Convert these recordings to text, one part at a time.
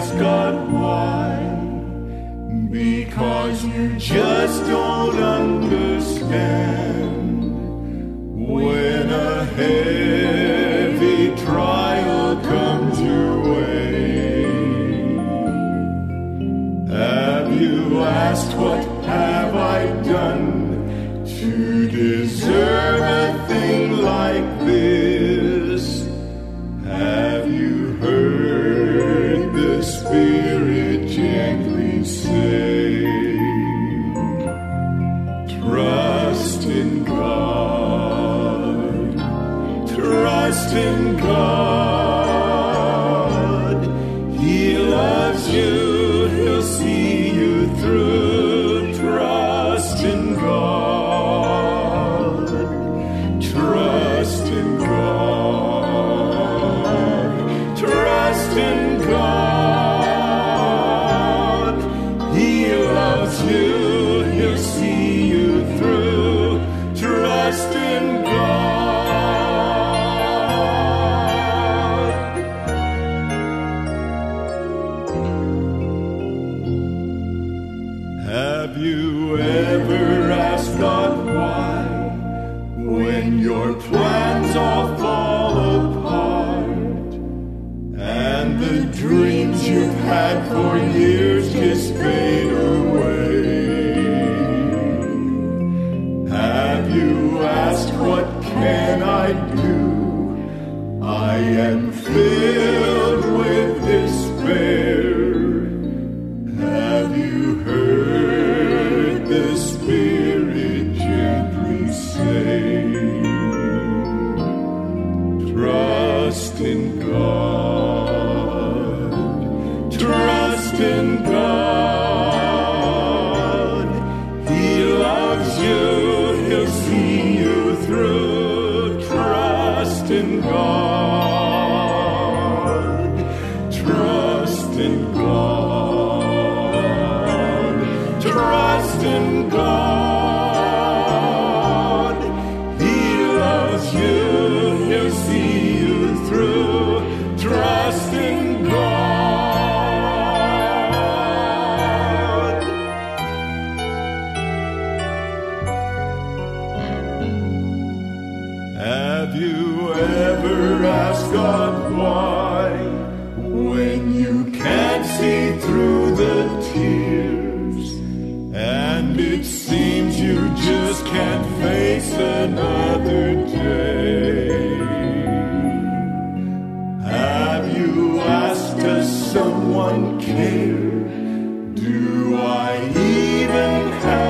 asked God why? Because you just don't understand. When a heavy trial comes your way, have you asked what have I done to deserve a someone care? Do I even have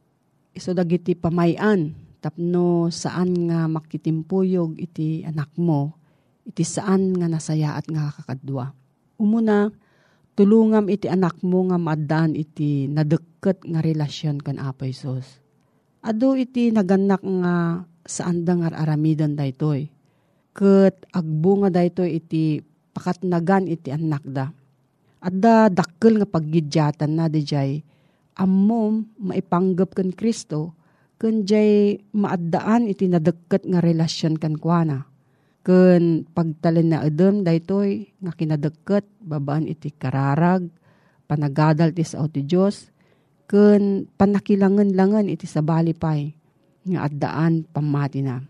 iso dagiti pamayan tapno saan nga makitimpuyog iti anak mo, iti saan nga nasayaat nga kakadwa. Umuna, tulungam iti anak mo nga maadaan iti nadeket nga relasyon kan Apo Isos. Ado iti naganak nga saan da nga aramidan daytoy. Ket agbunga daytoy iti pakatnagan iti anak da. Adda dakkel nga paggidyatan na dijay ammom maipanggap kan Kristo ken jay maaddaan iti nadekket nga relasyon kan kuana. Ken pagtalen na edem daytoy nga kinadekket babaan iti kararag panagadal ti sao ti Dios ken panakilangan-langan iti sabali pay nga addaan pamati na.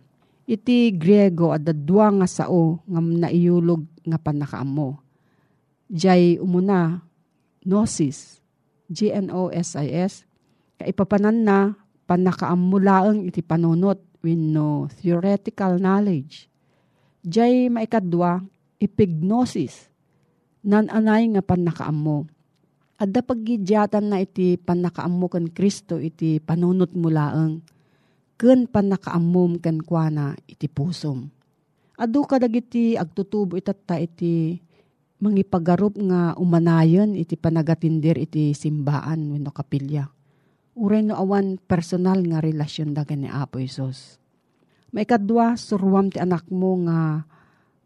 Iti Griego adda dua nga sao nga naiyulog nga panakaammo. Jay umuna gnosis, G-N-O-S-I-S, kaipapanan na panakaamulaang iti panunot wenno theoretical knowledge. Jay maikadwa, epignosis, nananay nga panakaammo. Adda paggidyatan na iti panakaammo kan Kristo iti panunot mulaang ken panakaammom ken kuana iti pusom. Adu kadagiti agtutubo itatta iti mangipagarup nga umanayon iti panagatindir iti simbaan wenno kapilya. Uray no awan personal nga relasyon dagan ni Apo Isos. Maikadwa, surwam ti anak mo nga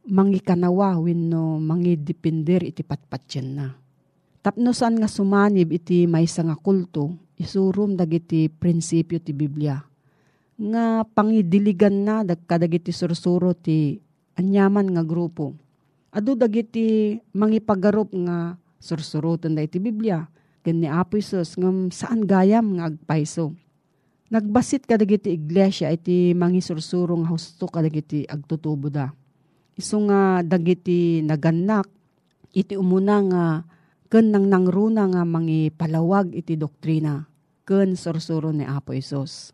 mangikanawa wenno mangidipindir iti patpatyan na. Tapno saan nga sumanib iti maysa nga kulto, isurum dagiti prinsipyo ti Biblia. Nga pangidiligan na dagkadagiti sursuro ti anyaman nga grupo. Adu dagiti mangipagarup nga sursurutan da iti Biblia. Ken ni Apo Isus ngam saan gayam nga agpaiso. Nagbasit kadagiti iglesia iti mangisursurong husto kadagiti agtutubo da. Isu nga dagiti naganak iti umuna nga ken nang nangruna nga mangipalawag iti doktrina ken sursuro ni Apo Isus.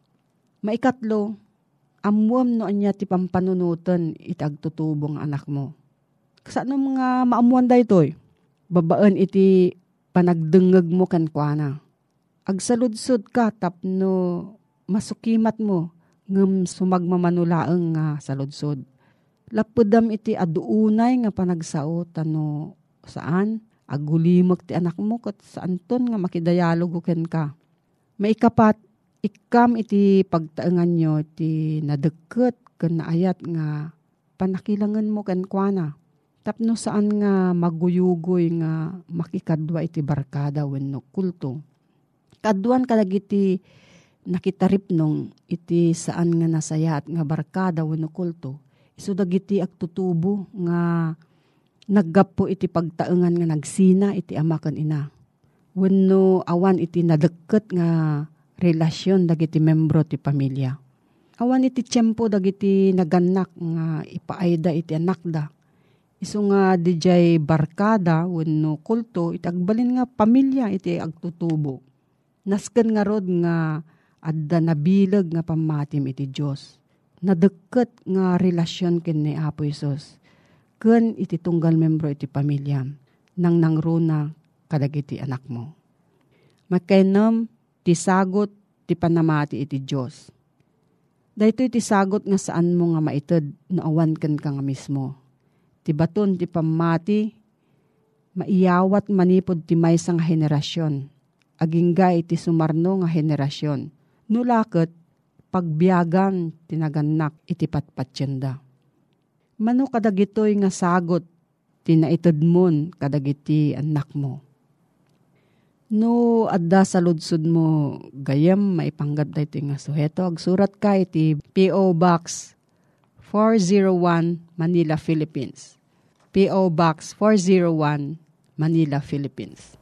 Maikatlo, amuam no anya ti pampanunutan iti agtutubong anak mo. Kasano mga maamuan da itoy? Babaan iti panagdengeg mo kan kuana. Agsaludsod ka tapno masukimat mo ngem sumagmamanulaeng nga saludsod. Lapudam iti aduunay nga panagsao tano saan agulimag ti anak mo kat saan ton nga makidayalogo ken ka. Maikapat ikam iti pagtaengan nyo ti nadeket ken naayat nga panakilangan mo kan kuana. Tapno saan nga maguyugoy nga makikadwa iti barkada wenno kulto. Kaduan kadagiti nakitarip nung iti saan nga nasayat nga barkada wenno kulto. Isu dagiti agtutubo nga naggapo iti pagtaengan nga nagsina iti ama ken ina. Wenno awan iti nadekket nga relasyon dagiti membro ti pamilya. Awan iti tiyempo dagiti naganak nga ipaayda iti anak da. Isu nga dijay barkada wenno kulto iti agbalin nga pamilya iti agtutubo. Nasken nga rod nga adda nabilag nga pamatim iti Dios. Nadekket nga relasyon ken ni Apo Isos. Ken iti tunggal membro iti pamilya nang nangruna kadagiti anak mo. Makainom ti sagot ti panamati iti Dios. Dahito iti sagot nga saan mo nga maited no awan ken ka mismo. Ti baton ti pamati maiyawat manipod ti maysa nga henerasyon. Agingga iti sumarno nga henerasyon. Nulaket pagbiagan tinaganak iti patpatsyenda. Mano kadagitoy nga sagot tinaited mon kadagiti anak mo. No, adda sa ludsud mo, gayam, maipanggap da ito nga suheto. Agsurat ka iti P.O. Box 401 Manila, Philippines. P.O. Box 401 Manila, Philippines.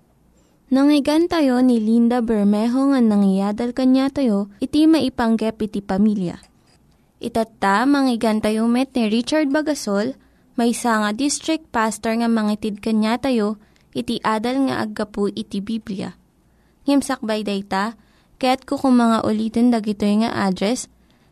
Nangyigan tayo ni Linda Bermejo nga nangyadal kanya tayo, iti maipanggep iti pamilya. Itatta, manggigan tayo met ni Richard Bagasol, may nga district pastor nga mangitid kanya tayo, iti adal nga aggapu iti Biblia. Ngimsakbay dayta, kaya't kukumanga ulitin dagito nga address,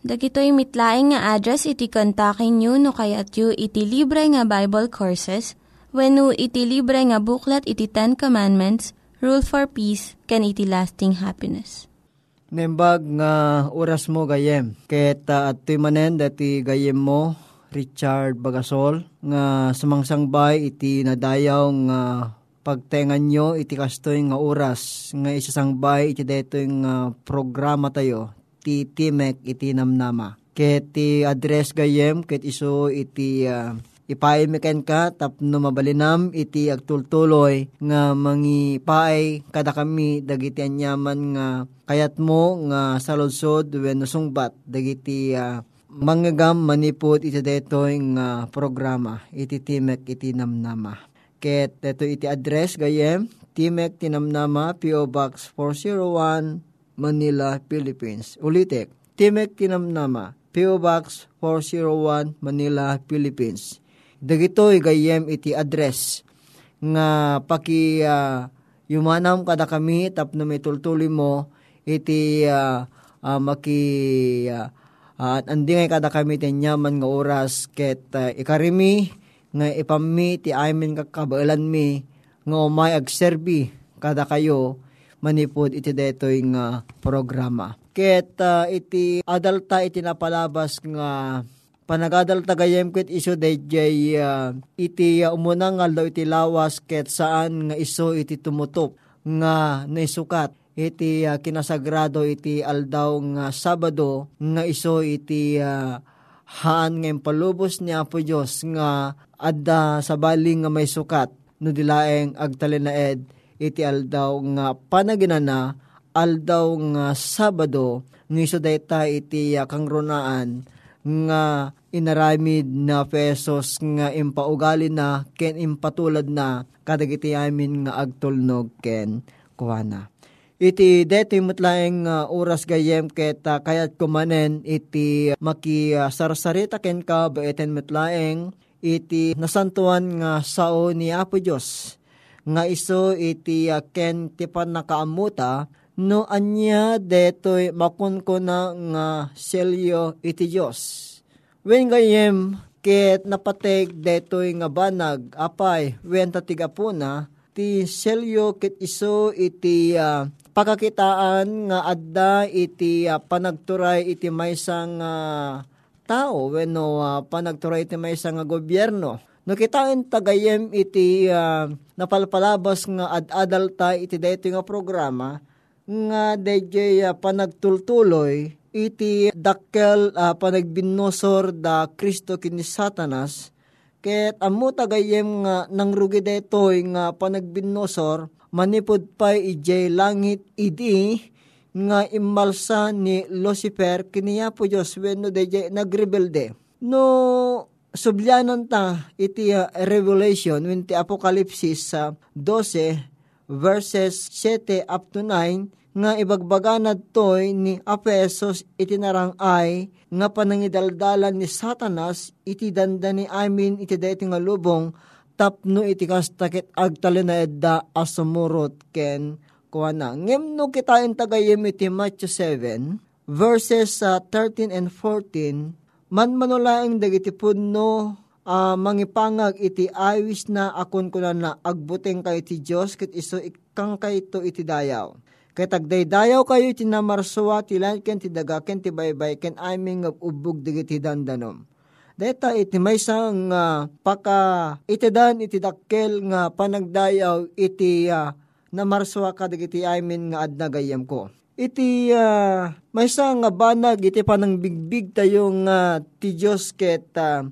Dagitoy mitlaing nga address iti kontakin nyo no kayat yu iti libre nga Bible Courses when no iti libre nga buklat iti Ten Commandments, Rule for Peace, can iti lasting happiness. Nembag nga oras mo gayem. Ket uh, at manen dati gayem mo, Richard Bagasol, nga sumangsangbay iti nadayaw nga pagtengan nyo iti kastoy nga oras nga isasangbay iti detoy nga programa tayo ti Timek iti namnama. Ket ti address gayem ket iso iti uh, ipaimiken ka tapno mabalinam iti agtultuloy nga mangi paay kada kami dagiti anyaman nga kayat mo nga saludsod wenno sungbat dagiti uh, manggagam manipod iti detoy nga programa iti Timek iti namnama. Ket deto iti address gayem Timek Tinamnama PO Box 401 Manila, Philippines. Ulitek, Timek Tinamnama, P.O. Box 401, Manila, Philippines. Dagitoy gayem iti address nga paki uh, yumanam kada kami tapno may tultuli mo iti uh, uh, maki at uh, andi nga kada kami tinyaman nga oras ket uh, ikarimi nga ipammi ti amin kakabailan mi nga umay agserbi kada kayo manipod iti detoy nga programa. Ket uh, iti adalta iti napalabas nga panagadalta gayem ket iso dayjay uh, iti uh, umunang nga iti lawas ket saan nga iso iti tumutop nga naisukat iti uh, kinasagrado iti aldaw nga Sabado nga iso iti uh, haan nga palubos ni Apo Diyos nga adda sa baling nga may sukat no dilaeng agtalinaed iti aldaw nga panaginana aldaw nga Sabado ngiso dayta iti kangrunaan nga inaramid na pesos nga impaugali na ken impatulad na kadagiti amin nga agtulnog ken kuana. Iti deti mutlaeng uh, oras gayem ket uh, kayat kumanen iti maki uh, sarsarita ken ka baeten mutlaeng iti nasantuan nga sao ni Apo Dios nga iso iti uh, ken ti panakaamuta no anya detoy makun ko nga selyo iti Dios. Wen gayem ket napateg detoy nga banag apay wen tatiga po na ti selyo ket iso iti ah, pakakitaan nga adda iti ah, panagturay iti maysang uh, tao wenno ah, panagturay iti maysang nga gobyerno no kitain tagayem iti ah, napalpalabas nga ad-adal ta iti daytoy nga programa nga DJ uh, panagtultuloy iti dakkel uh, panagbinosor da Kristo kini Satanas. Ket ammo tagayem nga nangrugi detoy nga panagbinosor manipod pa ijay langit idi nga imalsa ni Lucifer kiniya po Diyos wenno DJ nagrebelde. No subyanan ta iti uh, Revelation when ti Apokalipsis sa uh, 12 verses 7 up to 9 nga ibagbaganad toy ni Apesos iti narangay nga panangidaldalan ni Satanas iti danda ni amin iti dayto nga lubong tapno iti kastakit agtali na edda asumurot ken kuana. Ngem no kitain tagayem iti Matthew 7 verses uh, 13 and 14 man manulaing dagiti punno uh, mangipangag iti awis na akon kunan na agbuteng kay iti Dios ket iso ikang kayto iti dayaw Kay tagdaydayaw kayo iti namarsuwa ti ken ti dagaken ti baybay ken aming ubog digiti dandanom. Deta iti may sang uh, paka itidan iti dakkel nga panagdayaw iti uh, namarsuwa ka digiti amin nga adna gayam ko. Iti uh, may sang nga banag iti panangbigbig tayo nga uh, ti Diyos ket uh,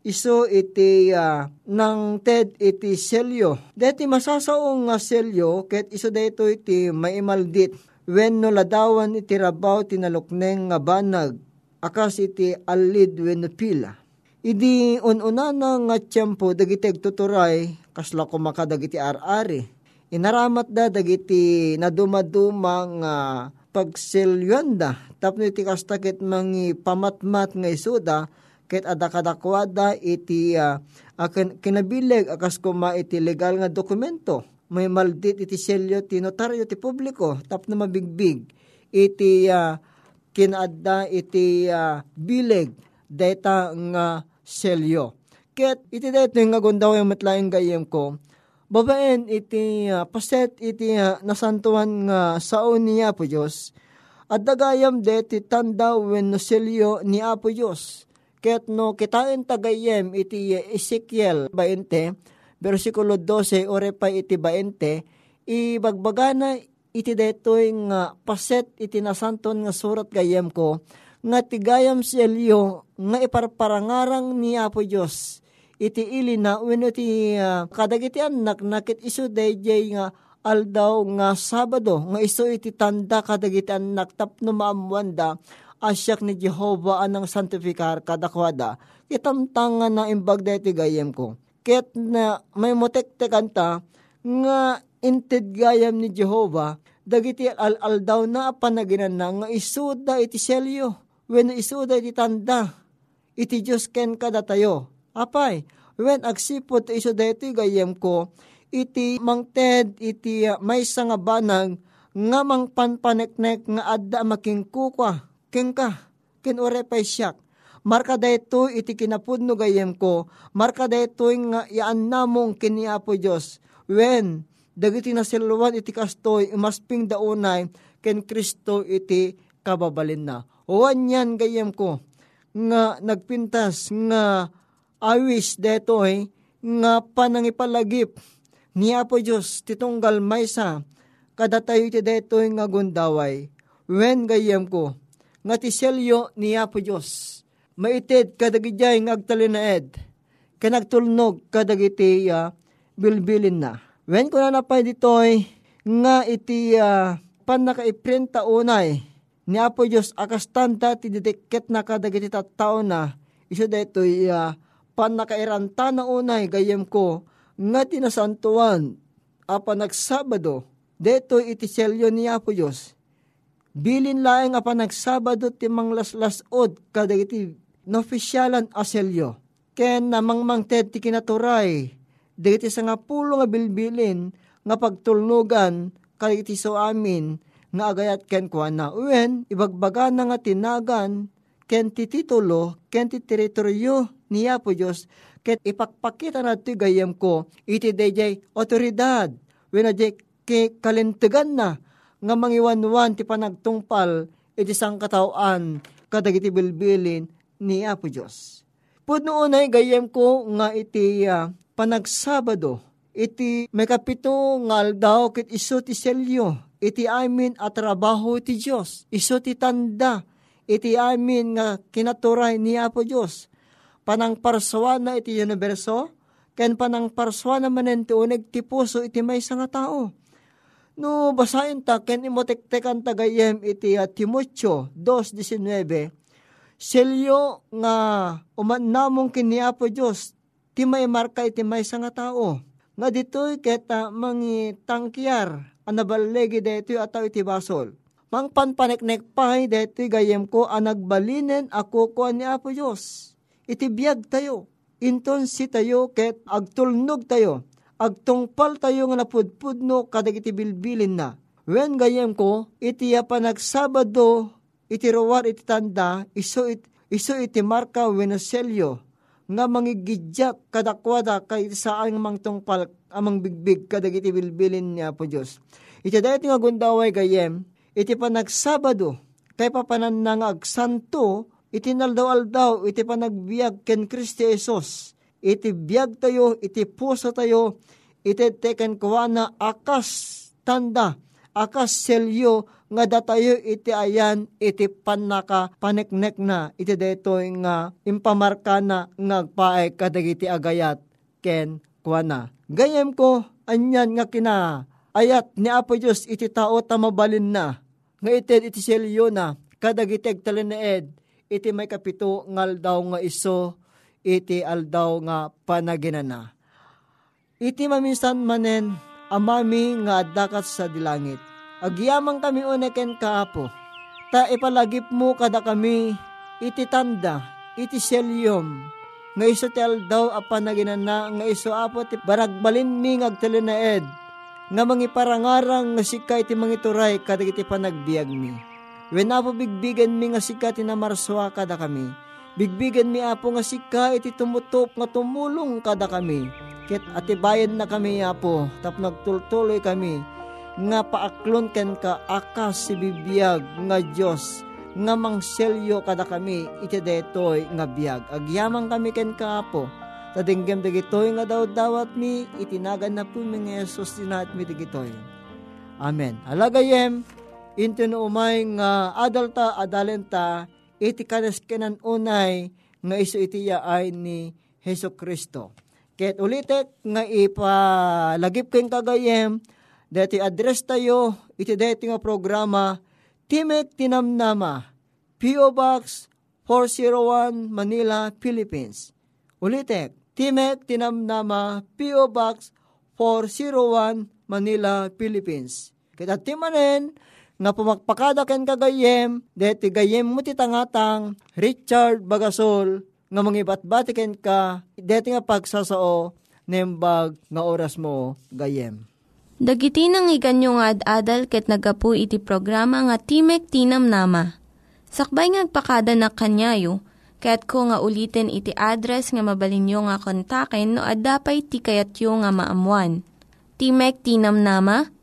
iso iti uh, nang ted iti selyo. Deti masasaong nga selyo ket iso deto iti maimaldit when no ladawan iti rabaw tinalukneng nga banag akas iti alid when no pila. Idi ununa na nga tiyempo dagiti tuturay kasla ko makadagiti ar-ari. Inaramat da dagiti nadumadumang uh, pagselyoanda tapno iti kastakit mangi pamatmat nga isuda ket adakadakwada iti uh, akan kinabileg akas kuma iti legal nga dokumento. May maldit iti selyo ti notaryo ti publiko. Tapno mabigbig. Iti uh, kinadda iti uh, bileg data nga selyo. Ket iti dayto nga gundaw yung matlaing gayem ko babaen iti uh, paset iti uh, nasantuan nga saon niya po Diyos. At dagayam deti tanda when no selyo ni Apo Diyos. Ket no kitain tagayem iti Ezekiel 20, versikulo 12, ore pa iti 20, ibagbagana iti detoy nga paset iti nasanton nga surat gayem ko, nga tigayam selyo nga iparparangarang ni Apo Diyos iti ili na when iti uh, kadagiti anak nakit iso dayjay nga aldaw nga Sabado nga iso iti tanda kadagiti anak tapno maamwanda asyak ni Jehova anang santifikar kadakwada, itamtangan na imbag deti gayem ko. Ket na may motektekan ta, nga inted gayam ni Jehova, dagiti al-al na panaginan na nga isuda iti selyo, when isuda iti tanda, iti Diyos ken kada. Apay, when agsipot isuda iti gayem ko, iti mangted iti uh, may nga banag, nga mang panpaneknek nga adda making kukwa, ken ka, ken ore pay siyak. Marka dayto iti kinapudno gayem ko, marka dayto nga yaan namong kiniapo Diyos. When, dagiti nasilwan iti kastoy, imasping daunay, ken Kristo iti kababalin na. Uwan yan gayem ko, nga nagpintas, nga awis detoy, nga panangipalagip, ni Apo Diyos titunggal maysa, kada tayo iti detoy nga gundaway. When gayem ko, nga ti selyo ni Apo Diyos. Maited kadagijay nga agtalinaed, kanagtulnog kadagiti uh, bilbilin na. When ko na napay ditoy, nga iti uh, pan unay, ni Apo Diyos akastanda ti didikit na kadagiti tattao na, iso dito uh, pan nakairanta na unay gayem ko, nga tinasantuan, apa nagsabado, deto iti selyo ni Apo Diyos, Bilin laeng apa nagsabado ti manglaslasod kadagiti no ofisyalan aselyo. Ken namang mangted ti kinaturay, dagiti sa nga pulo nga bilbilin nga pagtulnugan kadagiti so amin nga agayat ken kuana. Uwen, ibagbaga na nga tinagan ken ti titulo ken ti teritoryo ni Apo Diyos, ket ipakpakita na ito gayem ko, iti dayjay otoridad, wena jay kalintigan na, nga mangiwanwan ti panagtungpal, iti sang katawaan, kadagiti bilbilin ni Apo Diyos. Pudno unay gayem ko nga iti uh, panagsabado, iti may kapito ngal daw kit iso ti selyo, iti amin at trabaho ti Diyos, iso ti tanda, iti amin nga kinaturay ni Apo Diyos. Panang parswa na iti universo, ken panang parswa na manen ti uneg ti puso iti may nga tao. No, basahin ta, ken imotektekan tagayem iti uh, Timotyo 2.19, Selyo nga uman namong kiniapo Diyos, ti may marka iti may nga tao. Nga dito'y keta mangi tangkiyar, anabalegi deto'y ataw iti basol. Mang panpaneknek pahay deto'y gayem ko anagbalinen ako ko ni Apo Diyos. Iti biyag tayo. Inton si tayo ket agtulnog tayo agtungpal tayo nga napudpudno kadag iti bilbilin na. When gayem ko, iti panagsabado, iti rawar iti tanda, iso, it, iso iti marka wenoselyo, nga mangigidyak kadakwada kay saan mang tungpal amang bigbig kadag iti bilbilin niya po Diyos. Iti dahil nga gundaway gayem, iti panagsabado, kay papanan nga agsanto, iti naldaw-aldaw, iti panagbiag ken Kristi Jesus iti biyag tayo, iti puso tayo, iti teken kuwana akas tanda, akas selyo, nga datayo iti ayan, iti panaka paneknek na, iti detoy nga impamarka na ngagpaay kadagiti agayat, ken kuwana. Gayem ko, anyan nga kina, ayat ni Apo Diyos iti tao tamabalin na, nga iti iti selyo na, kadagiteg talineed, iti may kapito ngal daw nga iso, iti aldaw nga panaginana. Iti maminsan manen, amami nga dakat sa dilangit. Agyamang kami uneken kaapo. Ta ipalagip mo kada kami, iti tanda, iti selyom, nga iso ti aldaw a panaginana, nga iso apo ti baragbalin mi ngagtelenaed, nga mangiparangarang nga sika iti mangituray kada iti panagbiag mi. When apo bigbigan mi nga sika ti namarswa kada kami, Bigbigan mi apo nga sika iti tumutop nga tumulong kada kami. Ket atibayan na kami apo tap nagtultuloy kami nga paaklon ken ka akas si bibiyag nga Dios nga mangselyo kada kami iti detoy nga biyag. Agyamang kami ken ka apo tadinggem dagitoy nga daw dawat mi itinagan na po mi nga Jesus dinat mi dagitoy. Amen. Alagayem, into no umay nga adalta adalenta iti kanas kenan unay nga iso itiya ay ni Heso Kristo. Ket ulitek nga ipalagip keng kagayem, dati address tayo, iti dati nga programa, Timek Tinamnama, P.O. Box 401 Manila, Philippines. Ulitek, Timek Tinamnama, P.O. Box 401 Manila, Philippines. Kita timanen, nga pumakpakada ken kagayem, deti gayem mo ti tangatang Richard Bagasol, nga mangibat-bati ken ka, deti nga pagsasao, nembag nga oras mo gayem. Dagiti nang iganyo nga ad-adal ket nagapu iti programa nga Timek Tinam Nama. Sakbay ngagpakada na kanyayo, ket ko nga ulitin iti address nga mabalinyo nga kontaken no ad-dapay tikayatyo nga maamuan. Timek Tinam Nama,